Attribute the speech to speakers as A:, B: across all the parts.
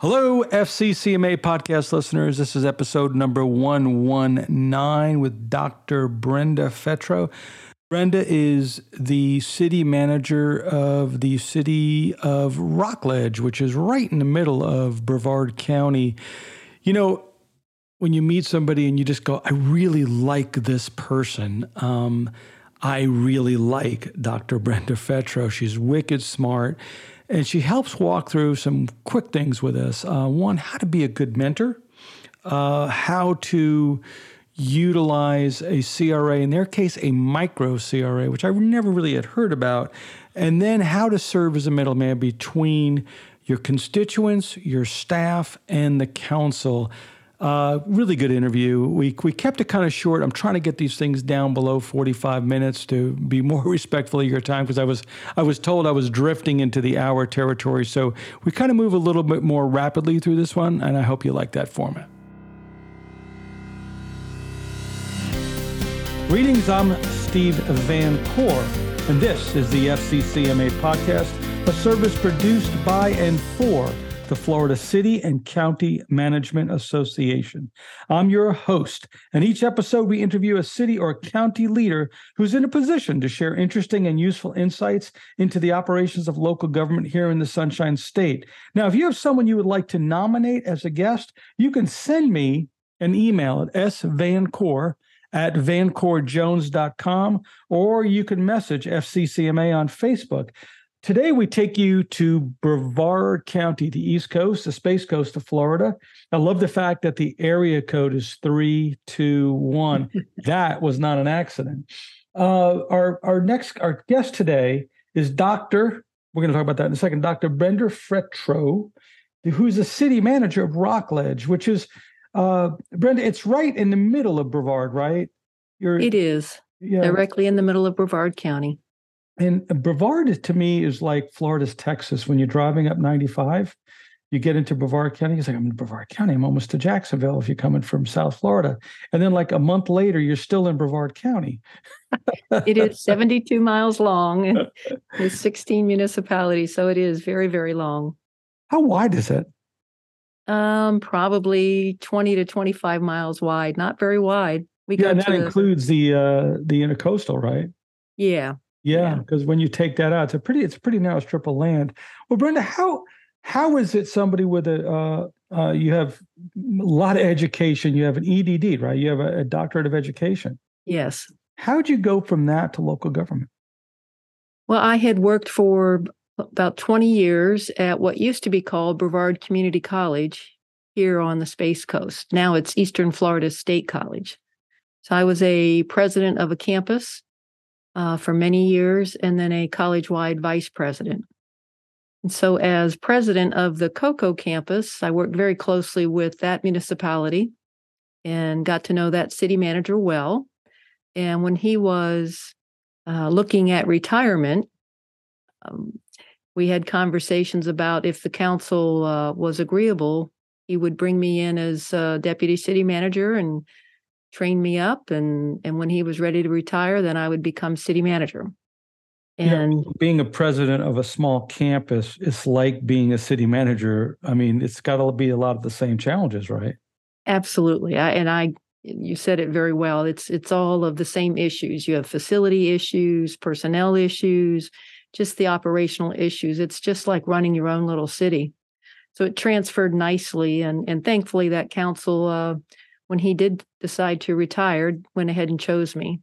A: Hello, FCCMA podcast listeners. This is episode number 119 with Dr. Brenda Fettrow. Brenda is the city manager of the city of Rockledge, which is right in the middle of Brevard County. You know, when you meet somebody and you just go, I really like this person. Um, I really like Dr. Brenda Fettrow. She's wicked smart. And she helps walk through some quick things with us. Uh, one, how to be a good mentor, uh, how to utilize a CRA, in their case, a micro CRA, which I never really had heard about, and then how to serve as a middleman between your constituents, your staff, and the council. Uh, really good interview. We, we kept it kind of short. I'm trying to get these things down below 45 minutes to be more respectful of your time because I was I was told I was drifting into the hour territory. So we kind of move a little bit more rapidly through this one, and I hope you like that format. Greetings, I'm Steve Van Core, and this is the FCCMA podcast, a service produced by and for the Florida City and County Management Association. I'm your host, and each episode we interview a city or county leader who's in a position to share interesting and useful insights into the operations of local government here in the Sunshine State. Now, if you have someone you would like to nominate as a guest, you can send me an email at svancore at vancorejones.com or you can message FCCMA on Facebook. Today, we take you to Brevard County, the East Coast, the Space Coast of Florida. I love the fact that the area code is 321. that was not an accident. Uh, our, our next our guest today is Dr. We're going to talk about that in a second. Dr. Brenda Fettrow, who's the city manager of Rockledge, which is uh, Brenda. It's right in the middle of Brevard, right?
B: You're, it is yeah. directly in the middle of Brevard County.
A: And Brevard to me is like Florida's Texas. When you're driving up 95, you get into Brevard County. It's like, I'm in Brevard County. I'm almost to Jacksonville if you're coming from South Florida. And then, like a month later, you're still in Brevard County.
B: it is 72 miles long and it's 16 municipalities. So it is very, very long.
A: How wide is it?
B: Um, probably 20 to 25 miles wide. Not very wide.
A: We yeah, and that includes the uh the intercoastal, right?
B: Yeah.
A: Yeah, because yeah. when you take that out, it's a pretty it's a pretty narrow strip of land. Well, Brenda, how how is it somebody with a uh, uh, you have a lot of education, you have an EDD, right? You have a, a doctorate of education.
B: Yes.
A: How'd you go from that to local government?
B: Well, I had worked for about 20 years at what used to be called Brevard Community College here on the Space Coast. Now it's Eastern Florida State College. So I was a president of a campus uh, for many years and then a college wide vice president. And so, as president of the Cocoa campus, I worked very closely with that municipality and got to know that city manager well. And when he was uh, looking at retirement, um, we had conversations about if the council uh, was agreeable, he would bring me in as deputy city manager and train me up and and when he was ready to retire then i would become city manager.
A: And yeah, being a president of a small campus it's like being a city manager. I mean it's got to be a lot of the same challenges right?
B: Absolutely. I, and i you said it very well. It's it's all of the same issues. You have facility issues personnel issues just the operational issues. It's just like running your own little city. So it transferred nicely and and thankfully that council uh, when he did decide to retire, went ahead and chose me.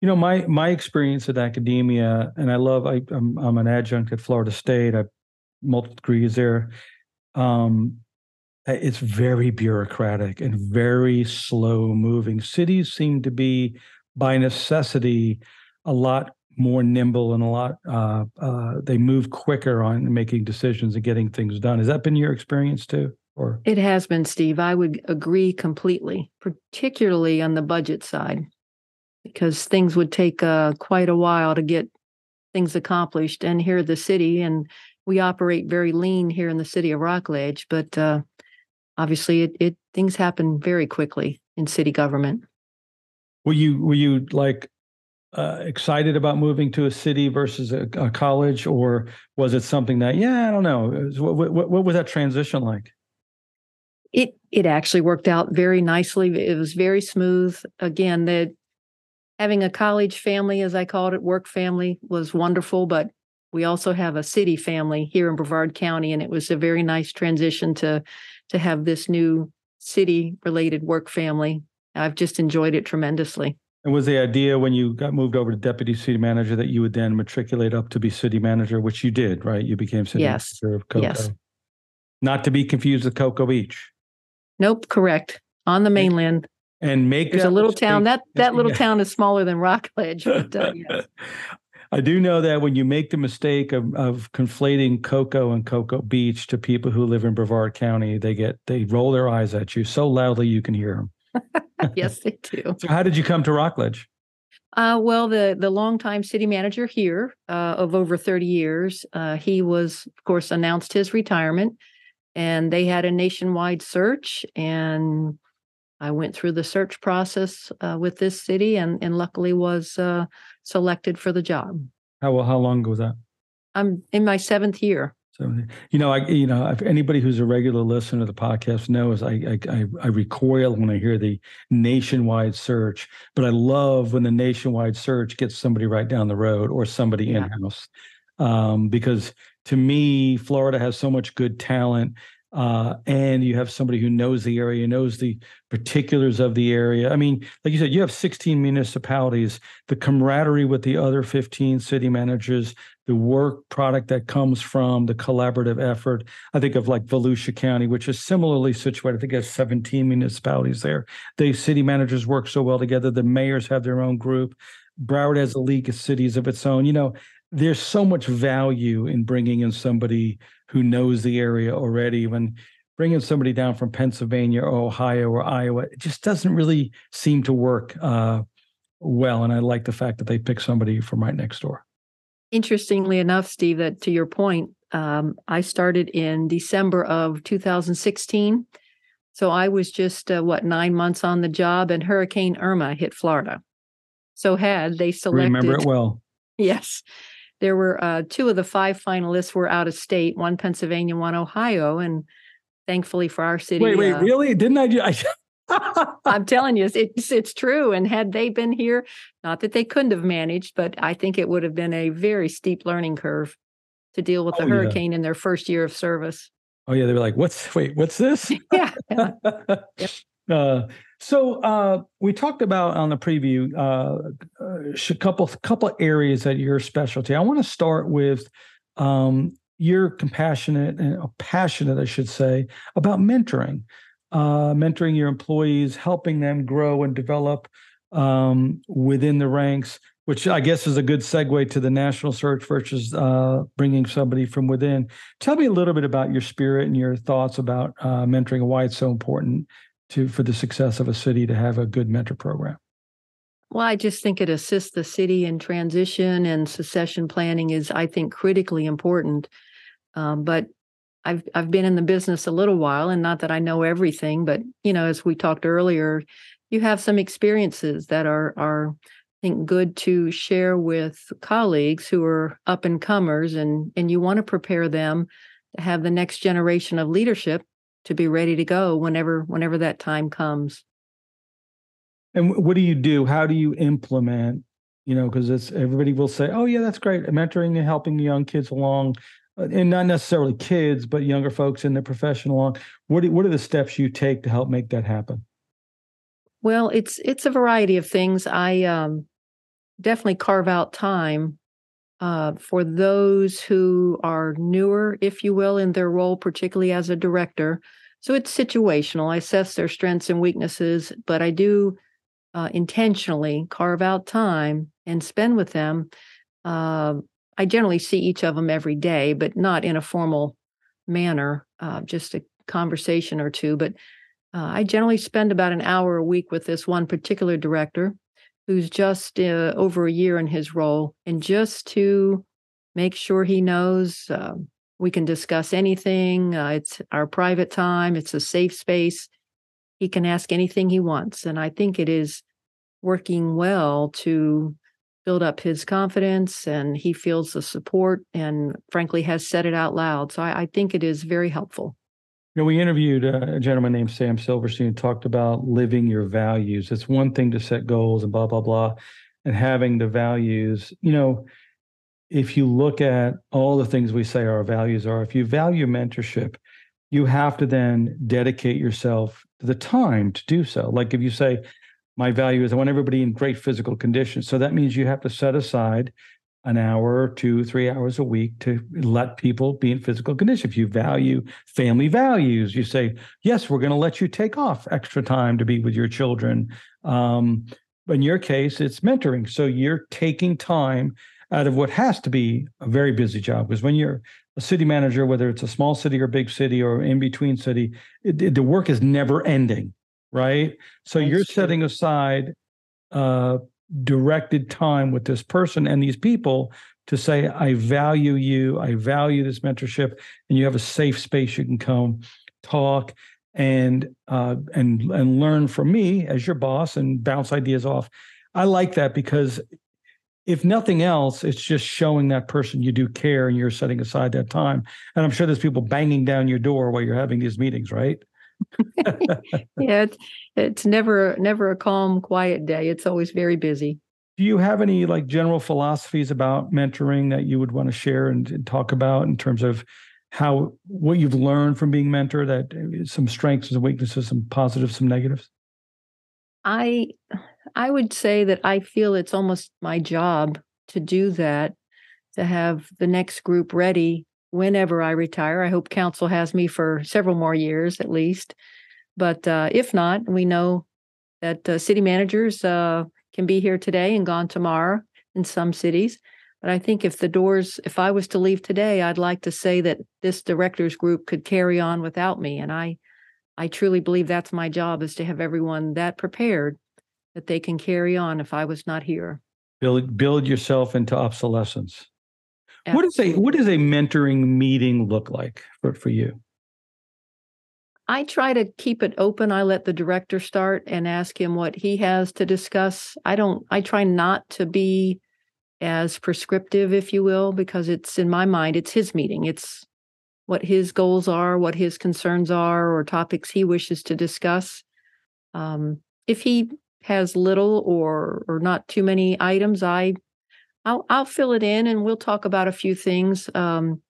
A: You know, my my experience at academia, and I love. I, am I'm, I'm an adjunct at Florida State. I've multiple degrees there. Um, it's very bureaucratic and very slow moving. Cities seem to be, by necessity, a lot more nimble and a lot. Uh, uh, they move quicker on making decisions and getting things done. Has that been your experience too?
B: Or it has been, Steve. I would agree completely, particularly on the budget side, because things would take uh, quite a while to get things accomplished. And here the city, and we operate very lean here in the city of Rockledge, but uh, obviously, it, it things happen very quickly in city government.
A: Were you were you like uh, excited about moving to a city versus a, a, college, or was it something that, yeah, I don't know. What, what, what was that transition like?
B: It it actually worked out very nicely. It was very smooth. Again, the having a college family, as I called it, work family, was wonderful. But we also have a city family here in Brevard County, and it was a very nice transition to to have this new city related work family. I've just enjoyed it tremendously.
A: And was the idea when you got moved over to deputy city manager that you would then matriculate up to be city manager, which you did, right? You became city
B: yes.
A: manager of Cocoa. Yes. Not to be confused with Cocoa Beach.
B: Nope, correct. On the mainland.
A: And make
B: there's a little town that that little town is smaller than Rockledge. But, uh, yes.
A: I do know that when you make the mistake of, of conflating Cocoa and Cocoa Beach to people who live in Brevard County, they get they roll their eyes at you so loudly you can hear them.
B: yes, they do.
A: So, how did you come to Rockledge?
B: Uh, well, the the longtime city manager here uh, of over thirty years, uh, he was, of course, announced his retirement, and they had a nationwide search, and I went through the search process uh, with this city, and and luckily was uh, selected for the job.
A: How how long ago was that?
B: I'm in my seventh year.
A: You know, I, you know, if anybody who's a regular listener to the podcast knows, I, I, I recoil when I hear the nationwide search, but I love when the nationwide search gets somebody right down the road or somebody yeah. in house, um, because to me, Florida has so much good talent uh, and you have somebody who knows the area, knows the particulars of the area. I mean, like you said, you have 16 municipalities, the camaraderie with the other 15 city managers, the work product that comes from the collaborative effort. I think of like Volusia County, which is similarly situated. I think has 17 municipalities there. The city managers work so well together. The mayors have their own group. Broward has a league of cities of its own. You know, there's so much value in bringing in somebody who knows the area already. When bringing somebody down from Pennsylvania or Ohio or Iowa, it just doesn't really seem to work uh, well. And I like the fact that they pick somebody from right next door.
B: Interestingly enough, Steve, that to your point, um, I started in December of 2016. So I was just, uh, what, nine months on the job, and Hurricane Irma hit Florida. So had they selected.
A: Remember it well.
B: Yes there were uh, two of the five finalists were out of state, one Pennsylvania, one Ohio, and thankfully for our city.
A: Wait, wait, uh, really? Didn't I?
B: I I'm telling you, it's it's true. And had they been here, not that they couldn't have managed, but I think it would have been a very steep learning curve to deal with the oh, hurricane yeah. in their first year of service.
A: Oh yeah, they were like, "What's wait? What's this?"
B: yeah. yeah.
A: uh, so uh, we talked about on the preview uh, a couple couple areas that your specialty. I want to start with um, you're compassionate and uh, passionate, I should say, about mentoring, uh, mentoring your employees, helping them grow and develop um, within the ranks. Which I guess is a good segue to the national search versus uh, bringing somebody from within. Tell me a little bit about your spirit and your thoughts about uh, mentoring and why it's so important to for the success of a city to have a good mentor program?
B: Well, I just think it assists the city in transition and succession planning is, I think, critically important. Um, but I've I've been in the business a little while, and not that I know everything, but you know, as we talked earlier, you have some experiences that are are I think good to share with colleagues who are up and comers, and and you want to prepare them to have the next generation of leadership to be ready to go whenever whenever that time comes.
A: And what do you do? How do you implement? You know, because it's everybody will say, "Oh, yeah, that's great." Mentoring and helping young kids along, uh, and not necessarily kids, but younger folks in the profession along. What what are the steps you take to help make that happen?
B: Well, it's it's a variety of things. I um, definitely carve out time uh, for those who are newer, if you will, in their role, particularly as a director. So it's situational. I assess their strengths and weaknesses, but I do uh, intentionally carve out time and spend with them. Uh, I generally see each of them every day, but not in a formal manner, uh, just a conversation or two. But uh, I generally spend about an hour a week with this one particular director who's just uh, over a year in his role, and just to make sure he knows uh, we can discuss anything. Uh, it's our private time, it's a safe space. He can ask anything he wants. And I think it is working well to build up his confidence and he feels the support and frankly has said it out loud. So I, I think it is very helpful.
A: Know, we interviewed a gentleman named Sam Silverstein who talked about living your values. It's one thing to set goals and blah, blah, blah, and having the values. You know, if you look at all the things we say our values are, if you value mentorship, you have to then dedicate yourself the time to do so. Like if you say, my value is I want everybody in great physical condition. So that means you have to set aside an hour, two, three hours a week to let people be in physical condition. If you value family values, you say, yes, we're going to let you take off extra time to be with your children. Um, in your case, it's mentoring. So you're taking time out of what has to be a very busy job. Because when you're a city manager, whether it's a small city or big city or in between city, it, it, the work is never ending right? So That's you're true. setting aside uh, directed time with this person and these people to say, I value you, I value this mentorship, and you have a safe space you can come talk and uh, and and learn from me as your boss and bounce ideas off. I like that because if nothing else, it's just showing that person you do care and you're setting aside that time. And I'm sure there's people banging down your door while you're having these meetings, right?
B: yeah, it's, it's never never a calm, quiet day. It's always very busy.
A: Do you have any like general philosophies about mentoring that you would want to share and, and talk about in terms of how what you've learned from being mentored? That uh, some strengths, some weaknesses, some positives, some negatives.
B: I I would say that I feel it's almost my job to do that, to have the next group ready whenever I retire. I hope council has me for several more years at least. But uh, if not, we know that uh, city managers uh, can be here today and gone tomorrow in some cities. But I think if the doors, if I was to leave today, I'd like to say that this directors group could carry on without me. And I, I truly believe that's my job is to have everyone that prepared that they can carry on if I was not here.
A: Build build yourself into obsolescence. What does a what does a mentoring meeting look like for, for you?
B: I try to keep it open. I let the director start and ask him what he has to discuss. I don't I try not to be as prescriptive, if you will, because it's in my mind, it's his meeting. It's what his goals are, what his concerns are, or topics he wishes to discuss. Um, if he has little or or not too many items, I I'll I'll fill it in, and we'll talk about a few things. Um,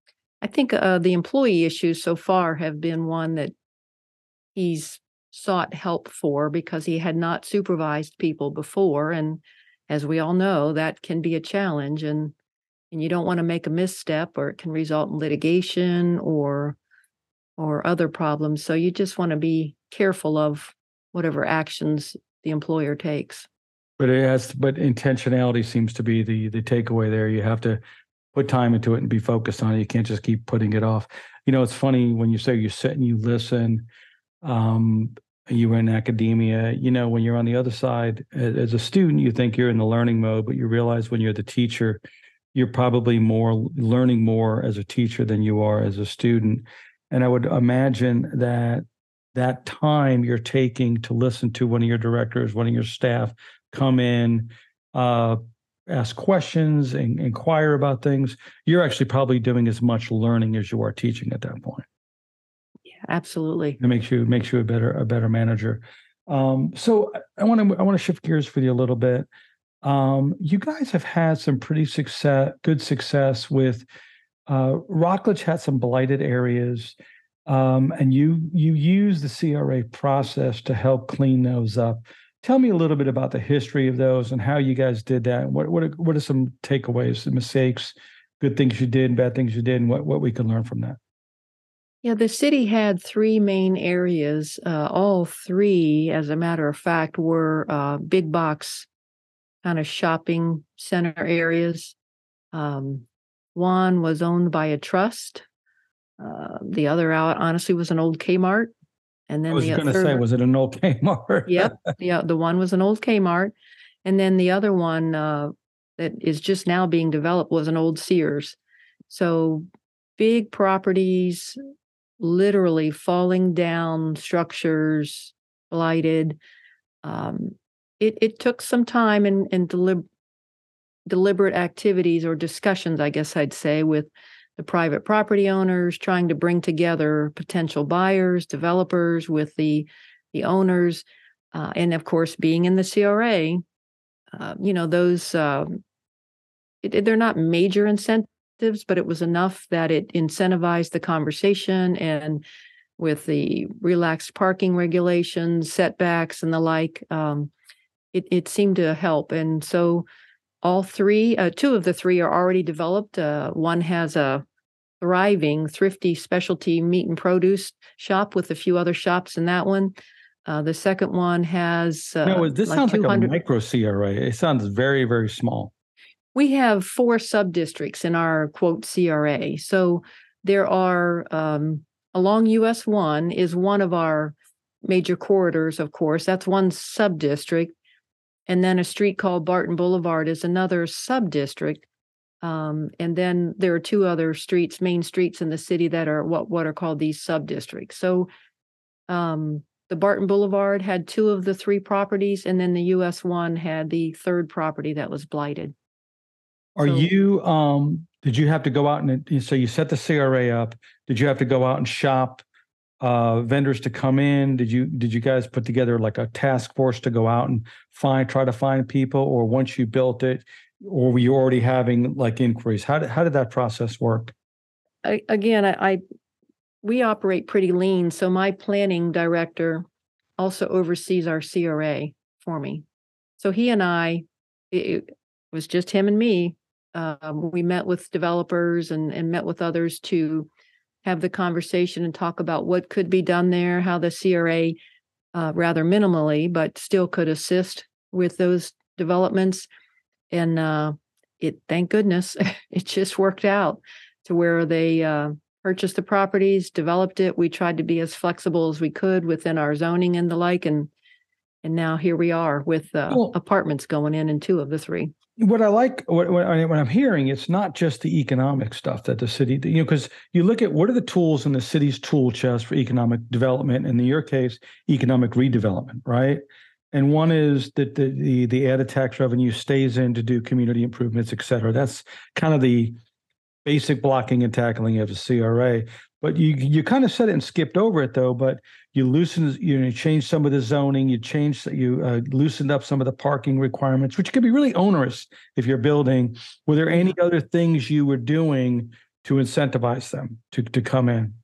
B: I think uh, the employee issues so far have been one that he's sought help for because he had not supervised people before, and as we all know, that can be a challenge, and and you don't want to make a misstep, or it can result in litigation or or other problems. So you just want to be careful of whatever actions the employer takes.
A: But it has, but intentionality seems to be the the takeaway there. You have to put time into it and be focused on it. You can't just keep putting it off. You know, it's funny when you say you sit and you listen. Um, you were in academia. You know, when you're on the other side as a student, you think you're in the learning mode, but you realize when you're the teacher, you're probably more learning more as a teacher than you are as a student. And I would imagine that that time you're taking to listen to one of your directors, one of your staff, come in, uh, ask questions, and inquire about things. You're actually probably doing as much learning as you are teaching at that point.
B: Yeah, absolutely.
A: It makes you makes you a better a better manager. Um, so I want to I want to shift gears with you a little bit. Um, you guys have had some pretty success, good success with uh, Rockledge had some blighted areas, um, and you you use the CRA process to help clean those up. Tell me a little bit about the history of those and how you guys did that. What what are, what are some takeaways, the mistakes, good things you did, and bad things you did, and what what we can learn from that?
B: Yeah, the city had three main areas. Uh, all three, as a matter of fact, were uh, big box kind of shopping center areas. Um, one was owned by a trust. Uh, the other out, honestly, was an old Kmart.
A: And then I was the going to say, was it an old Kmart?
B: yep. Yeah. The one was an old Kmart. And then the other one uh, that is just now being developed was an old Sears. So big properties, literally falling down structures, blighted. Um, it, it took some time and, and delib- deliberate activities or discussions, I guess I'd say, with the private property owners, trying to bring together potential buyers, developers with the the owners, uh, and of course, being in the CRA, uh, you know, those um, it, they're not major incentives, but it was enough that it incentivized the conversation and with the relaxed parking regulations, setbacks, and the like. Um, it, it seemed to help. And so all three, uh, two of the three are already developed. Uh, one has a thriving, thrifty specialty meat and produce shop with a few other shops in that one. Uh, the second one has. Uh,
A: no, this like sounds like a micro CRA. It sounds very, very small.
B: We have four sub districts in our quote CRA. So there are um, along US 1 is one of our major corridors, of course. That's one sub district. And then a street called Barton Boulevard is another sub district. Um, and then there are two other streets, main streets in the city that are what, what are called these sub districts. So um, the Barton Boulevard had two of the three properties, and then the US one had the third property that was blighted.
A: Are so, you um did you have to go out and so you set the CRA up? Did you have to go out and shop uh, vendors to come in? Did you did you guys put together like a task force to go out and find try to find people, or once you built it, or were you already having like inquiries? How did how did that process work?
B: I, again, I, I we operate pretty lean, so my planning director also oversees our CRA for me. So he and I, it, was just him and me. Um, we met with developers and and met with others to have the conversation and talk about what could be done there, how the CRA, uh, rather minimally, but still could assist with those developments. And uh, it, thank goodness, it just worked out to where they uh, purchased the properties, developed it. We tried to be as flexible as we could within our zoning and the like, and and now here we are with uh, well, apartments going in in two of the three
A: what I like, what, what, I, what I'm hearing, it's not just the economic stuff that the city, you know, because you look at what are the tools in the city's tool chest for economic development, and in your case, economic redevelopment, right? And one is that the, the the added tax revenue stays in to do community improvements, et cetera. That's kind of the basic blocking and tackling of a CRA. But you you kind of said it and skipped over it though. But you loosened, you know, changed some of the zoning, you changed, you uh, loosened up some of the parking requirements, which can be really onerous if you're building. Were there any other things you were doing to incentivize them to to come in?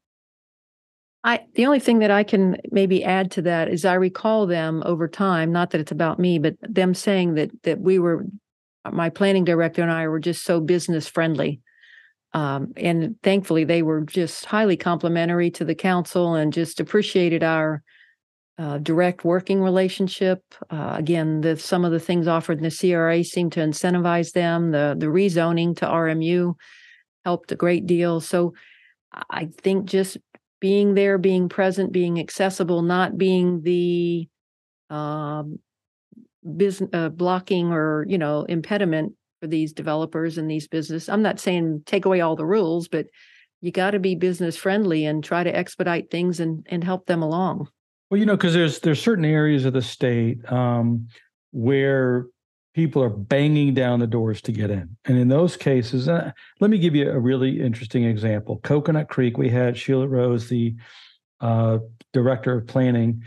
B: I the only thing that I can maybe add to that is I recall them over time, not that it's about me, but them saying that that we were my planning director and I were just so business friendly um, and thankfully, they were just highly complimentary to the council and just appreciated our uh, direct working relationship. Uh, again, the, some of the things offered in the CRA seemed to incentivize them. The the rezoning to RMU helped a great deal. So I think just being there, being present, being accessible, not being the um, business uh, blocking or you know impediment for these developers and these business. I'm not saying take away all the rules, but you got to be business friendly and try to expedite things and and help them along.
A: Well, you know, because there's there's certain areas of the state um, where people are banging down the doors to get in, and in those cases, uh, let me give you a really interesting example. Coconut Creek, we had Sheila Rose, the uh, director of planning,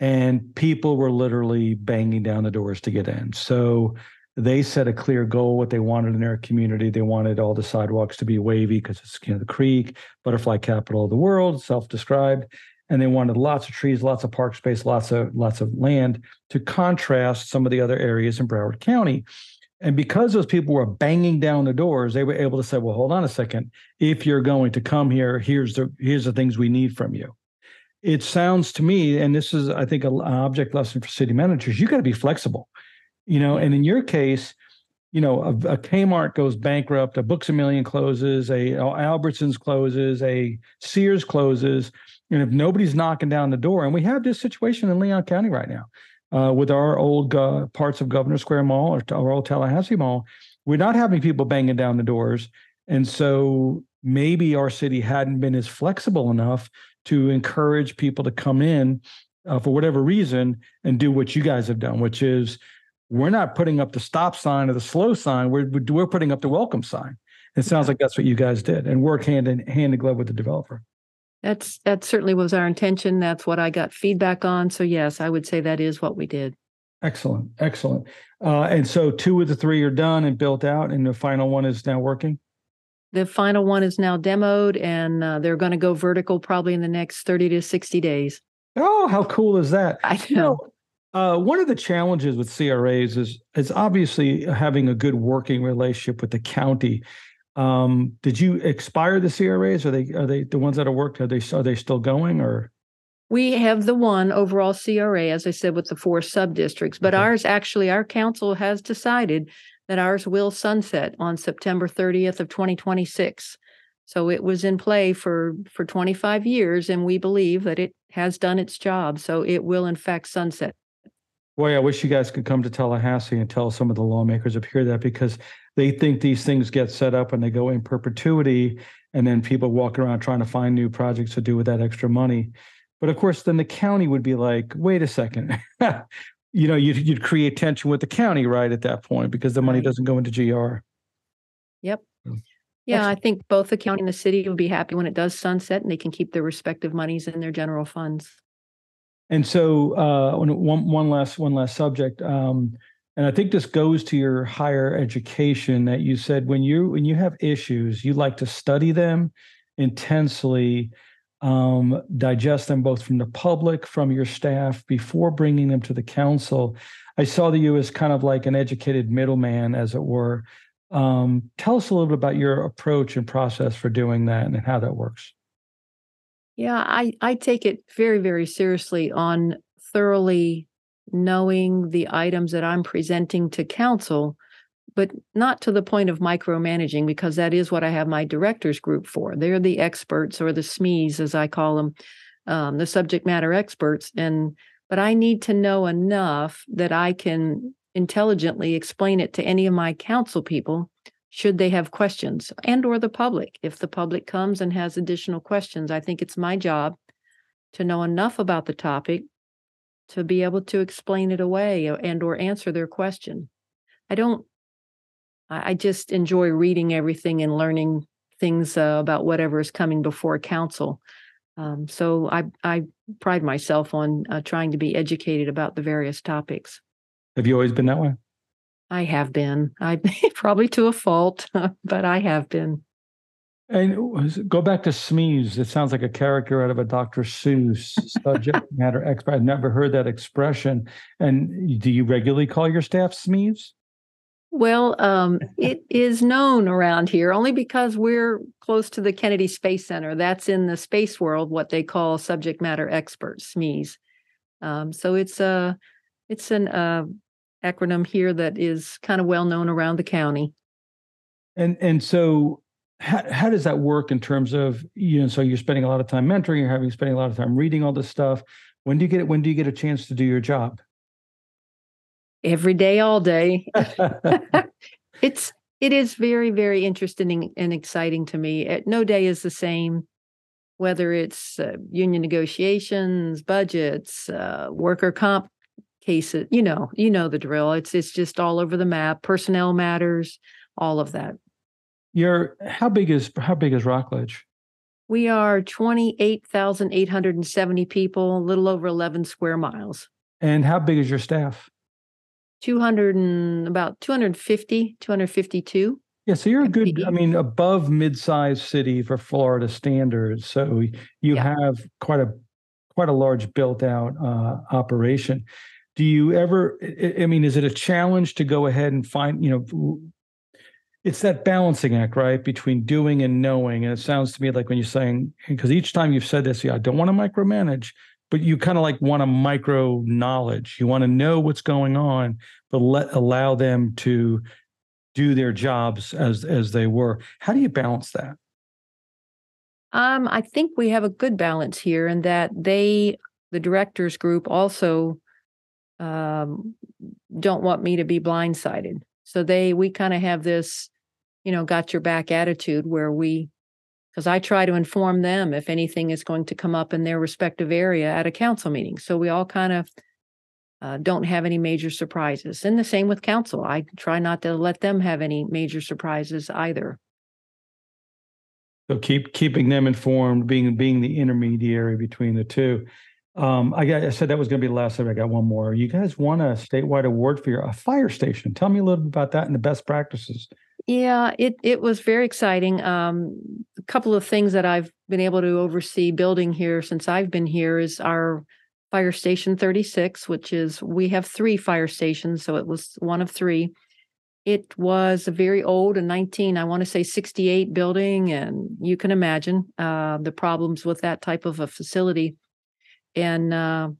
A: and people were literally banging down the doors to get in. So they set a clear goal what they wanted in their community they wanted all the sidewalks to be wavy because it's you know the creek butterfly capital of the world self-described and they wanted lots of trees lots of park space lots of lots of land to contrast some of the other areas in broward county. And because those people were banging down the doors they were able to say well hold on a second. If you're going to come here here's the here's the things we need from you. It sounds to me and this is i think an object lesson for city managers you got to be flexible you know and in your case you know a, a kmart goes bankrupt a books a million closes a, a albertsons closes a sears closes and if nobody's knocking down the door and we have this situation in leon county right now uh, with our old uh, parts of governor square mall or our old tallahassee mall we're not having people banging down the doors and so maybe our city hadn't been as flexible enough to encourage people to come in uh, for whatever reason and do what you guys have done which is we're not putting up the stop sign or the slow sign. We're we're putting up the welcome sign. It sounds like that's what you guys did, and work hand in hand in glove with the developer.
B: That's that certainly was our intention. That's what I got feedback on. So yes, I would say that is what we did.
A: Excellent, excellent. Uh, and so two of the three are done and built out, and the final one is now working.
B: The final one is now demoed, and uh, they're going to go vertical probably in the next thirty to sixty days.
A: Oh, how cool is that?
B: I know.
A: You know uh, one of the challenges with CRAs is is obviously having a good working relationship with the county. Um, did you expire the CRAs? Are they are they the ones that have worked? Are they are they still going or?
B: We have the one overall CRA, as I said, with the four sub districts, but okay. ours actually, our council has decided that ours will sunset on September 30th of 2026. So it was in play for for 25 years, and we believe that it has done its job. So it will in fact sunset.
A: Boy, I wish you guys could come to Tallahassee and tell some of the lawmakers up here that because they think these things get set up and they go in perpetuity, and then people walk around trying to find new projects to do with that extra money. But of course, then the county would be like, wait a second. you know, you'd, you'd create tension with the county right at that point because the money doesn't go into GR.
B: Yep. Yeah, I think both the county and the city will be happy when it does sunset and they can keep their respective monies in their general funds.
A: And so, uh, one one last one last subject, um, and I think this goes to your higher education that you said when you when you have issues, you like to study them intensely, um, digest them both from the public, from your staff before bringing them to the council. I saw that you as kind of like an educated middleman, as it were. Um, tell us a little bit about your approach and process for doing that and how that works.
B: Yeah, I, I take it very, very seriously on thoroughly knowing the items that I'm presenting to council, but not to the point of micromanaging, because that is what I have my directors group for. They're the experts or the SMEs, as I call them, um, the subject matter experts. And but I need to know enough that I can intelligently explain it to any of my council people should they have questions and or the public if the public comes and has additional questions i think it's my job to know enough about the topic to be able to explain it away and or answer their question i don't i just enjoy reading everything and learning things uh, about whatever is coming before council um, so I, I pride myself on uh, trying to be educated about the various topics
A: have you always been that way
B: I have been. I probably to a fault, but I have been.
A: And go back to SMEs. It sounds like a character out of a Dr. Seuss subject matter expert. I've never heard that expression. And do you regularly call your staff SMEs?
B: Well, um, it is known around here only because we're close to the Kennedy Space Center. That's in the space world, what they call subject matter experts, SMEs. Um, so it's a it's an uh, acronym here that is kind of well known around the county.
A: And and so how, how does that work in terms of you know so you're spending a lot of time mentoring you're having spending a lot of time reading all this stuff. When do you get it when do you get a chance to do your job?
B: Every day all day. It's it is very very interesting and exciting to me. No day is the same whether it's uh, union negotiations budgets uh, worker comp cases you know you know the drill. It's it's just all over the map. Personnel matters all of that
A: you're how big is how big is rockledge
B: we are 28,870 people a little over 11 square miles.
A: And how big is your staff?
B: 200 and about 250 252
A: yeah, so you're a good, I mean, above mid-sized city for Florida standards. So you yeah. have quite a quite a large built-out uh, operation. Do you ever i mean is it a challenge to go ahead and find you know it's that balancing act right between doing and knowing. And it sounds to me like when you're saying because each time you've said this yeah i don't want to micromanage but you kind of like want to micro knowledge. You want to know what's going on but let allow them to do their jobs as as they were how do you balance that?
B: Um, I think we have a good balance here in that they, the directors group, also um, don't want me to be blindsided. So they, we kind of have this, you know, got your back attitude where we, because I try to inform them if anything is going to come up in their respective area at a council meeting. So we all kind of uh, don't have any major surprises. And the same with council. I try not to let them have any major surprises either.
A: So keep keeping them informed, being being the intermediary between the two. Um, I, got, I said that was going to be the last time. I got one more. You guys won a statewide award for your a fire station. Tell me a little bit about that and the best practices.
B: Yeah, it it was very exciting. Um, a couple of things that I've been able to oversee building here since I've been here is our fire station 36, which is we have three fire stations, so it was one of three. It was a very old, a 19, I want to say 68 building, and you can imagine uh, the problems with that type of a facility. And uh,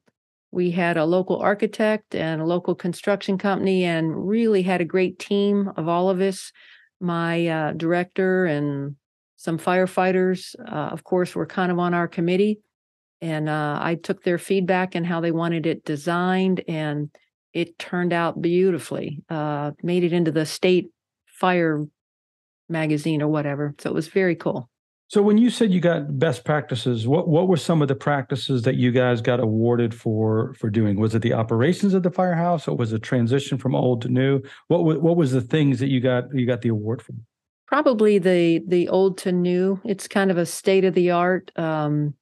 B: we had a local architect and a local construction company, and really had a great team of all of us. My uh, director and some firefighters, uh, of course, were kind of on our committee. And uh, I took their feedback and how they wanted it designed, and it turned out beautifully. Uh, made it into the state fire magazine or whatever. So it was very cool.
A: So when you said you got best practices, what what were some of the practices that you guys got awarded for for doing? Was it the operations of the firehouse, or was it transition from old to new? What what was the things that you got you got the award for?
B: Probably the the old to new. It's kind of a state of the art. Um,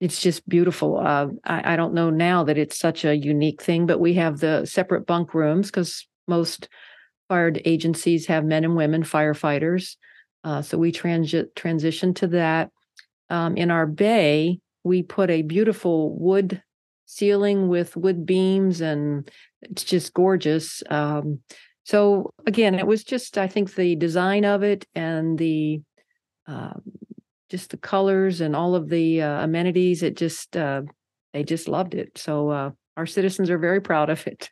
B: it's just beautiful. Uh, I, I, don't know now that it's such a unique thing, but we have the separate bunk rooms because most fire agencies have men and women firefighters. Uh, so we transit transition to that. Um, in our bay, we put a beautiful wood ceiling with wood beams, and it's just gorgeous. Um, so again, it was just I think the design of it and the uh, just the colors and all of the uh, amenities. It just uh, they just loved it. So uh, our citizens are very proud of it.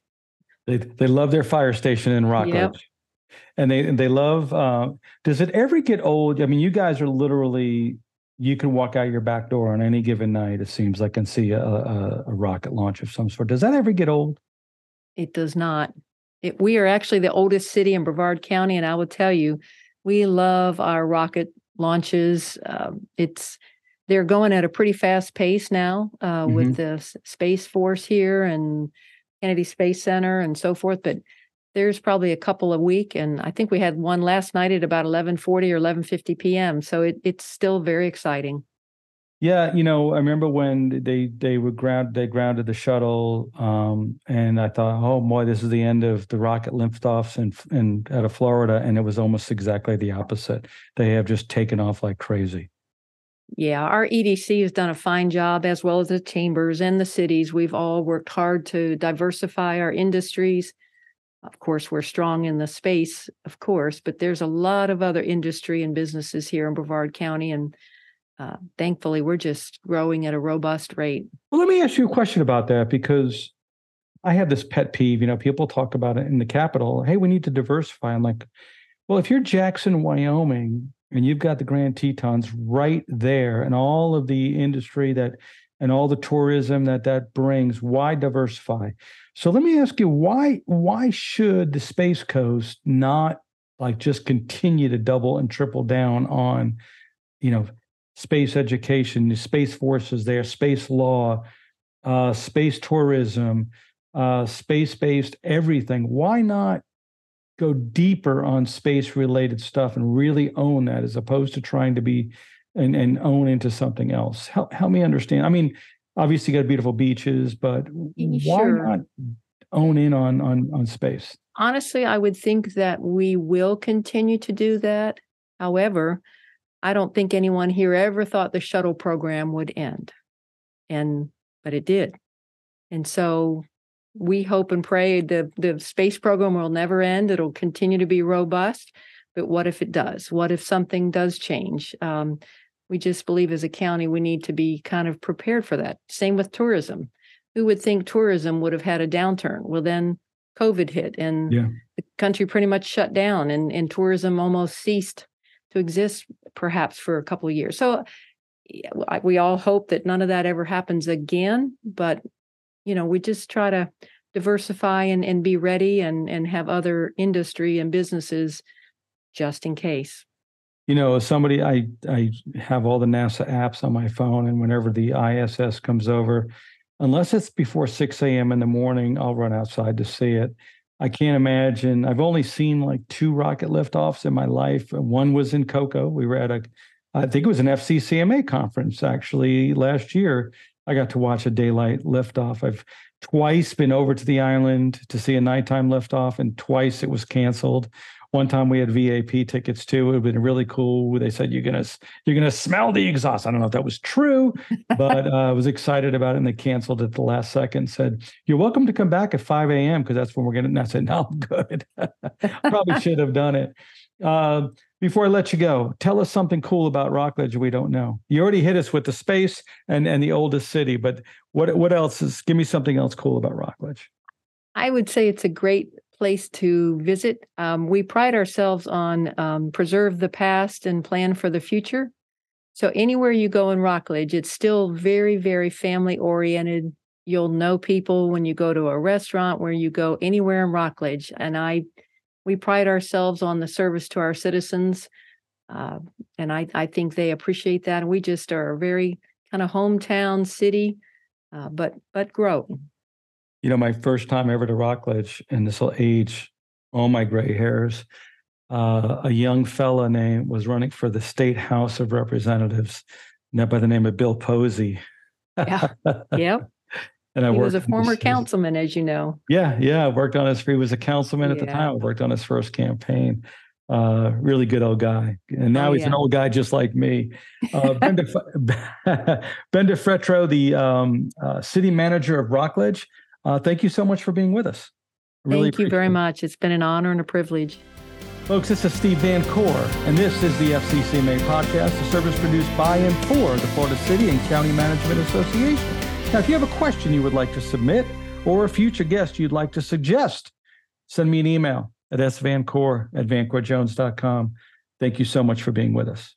A: They they love their fire station in Rockledge. Yep. And they they love. Uh, does it ever get old? I mean, you guys are literally. You can walk out your back door on any given night. It seems like and see a, a, a rocket launch of some sort. Does that ever get old?
B: It does not. It, we are actually the oldest city in Brevard County, and I will tell you, we love our rocket launches. Uh, it's they're going at a pretty fast pace now uh, mm-hmm. with the Space Force here and Kennedy Space Center and so forth. But there's probably a couple a week, and I think we had one last night at about 11:40 or 11:50 p.m. So it, it's still very exciting.
A: Yeah, you know, I remember when they they were ground they grounded the shuttle, um, and I thought, oh boy, this is the end of the rocket liftoffs in in out of Florida, and it was almost exactly the opposite. They have just taken off like crazy.
B: Yeah, our EDC has done a fine job, as well as the chambers and the cities. We've all worked hard to diversify our industries. Of course, we're strong in the space, of course, but there's a lot of other industry and businesses here in Brevard County, and uh, thankfully, we're just growing at a robust rate.
A: Well, let me ask you a question about that because I have this pet peeve. You know, people talk about it in the capital. Hey, we need to diversify. I'm like, well, if you're Jackson, Wyoming, and you've got the Grand Tetons right there, and all of the industry that and all the tourism that that brings, why diversify? So let me ask you, why why should the Space Coast not like just continue to double and triple down on, you know, space education, the space forces there, space law, uh, space tourism, uh, space based everything. Why not go deeper on space related stuff and really own that as opposed to trying to be and, and own into something else? Help, help me understand. I mean, obviously, you got beautiful beaches, but why not own in on, on, on space?
B: Honestly, I would think that we will continue to do that. However, I don't think anyone here ever thought the shuttle program would end. And but it did. And so we hope and pray the the space program will never end. It'll continue to be robust. But what if it does? What if something does change? Um, we just believe as a county we need to be kind of prepared for that. Same with tourism. Who would think tourism would have had a downturn? Well, then COVID hit and yeah. the country pretty much shut down and, and tourism almost ceased to exist perhaps for a couple of years. So we all hope that none of that ever happens again, but you know, we just try to diversify and, and be ready and, and have other industry and businesses just in case.
A: You know, somebody I I have all the NASA apps on my phone, and whenever the ISS comes over, unless it's before 6 a.m. in the morning, I'll run outside to see it. I can't imagine. I've only seen like two rocket liftoffs in my life. One was in Cocoa. We were at a, I think it was an FCCMA conference actually last year. I got to watch a daylight liftoff. I've twice been over to the island to see a nighttime liftoff, and twice it was canceled. One time we had VAP tickets too. It would have been really cool. They said you're gonna you're gonna smell the exhaust. I don't know if that was true, but uh, I was excited about it. And they canceled at the last second. Said you're welcome to come back at 5 a.m. because that's when we're gonna. And I said no, I'm good. Probably should have done it. Uh, before I let you go, tell us something cool about Rockledge we don't know. You already hit us with the space and and the oldest city, but what what else is? Give me something else cool about Rockledge.
B: I would say it's a great place to visit. Um, we pride ourselves on um, preserve the past and plan for the future. So anywhere you go in Rockledge, it's still very, very family oriented. You'll know people when you go to a restaurant, where you go anywhere in Rockledge, and I, we pride ourselves on the service to our citizens, uh, and I, I think they appreciate that. And we just are a very kind of hometown city, uh, but but growing
A: you know, my first time ever to Rockledge, and this will age all my gray hairs. Uh, a young fella named was running for the state House of Representatives, now by the name of Bill Posey.
B: Yeah. yep. And I he was a former councilman, as you know.
A: Yeah, yeah. I worked on his. He was a councilman yeah. at the time. I worked on his first campaign. Uh, really good old guy, and now oh, he's yeah. an old guy just like me. Uh, Brenda, Brenda Fettrow, the um, uh, city manager of Rockledge, uh, thank you so much for being with us.
B: Really thank you very much. It's been an honor and a privilege.
A: Folks, this is Steve Vancore, and this is the FCCMA podcast, a service produced by and for the Florida City and County Management Association. Now, if you have a question you would like to submit or a future guest you'd like to suggest, send me an email at svancore at vancorejones.com. Thank you so much for being with us.